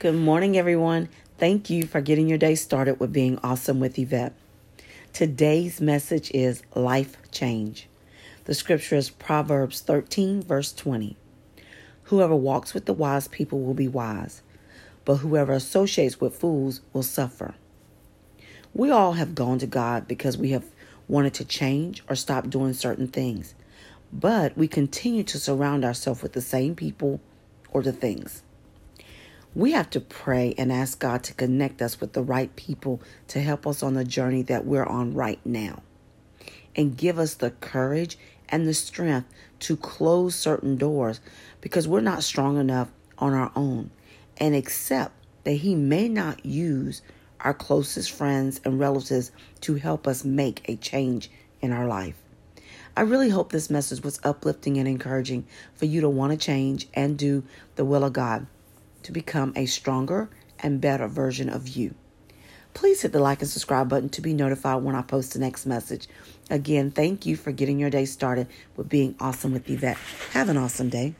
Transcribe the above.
Good morning, everyone. Thank you for getting your day started with being awesome with Yvette. Today's message is life change. The scripture is Proverbs 13, verse 20. Whoever walks with the wise people will be wise, but whoever associates with fools will suffer. We all have gone to God because we have wanted to change or stop doing certain things, but we continue to surround ourselves with the same people or the things. We have to pray and ask God to connect us with the right people to help us on the journey that we're on right now. And give us the courage and the strength to close certain doors because we're not strong enough on our own. And accept that He may not use our closest friends and relatives to help us make a change in our life. I really hope this message was uplifting and encouraging for you to want to change and do the will of God to become a stronger and better version of you. Please hit the like and subscribe button to be notified when I post the next message. Again, thank you for getting your day started with being awesome with Yvette. Have an awesome day.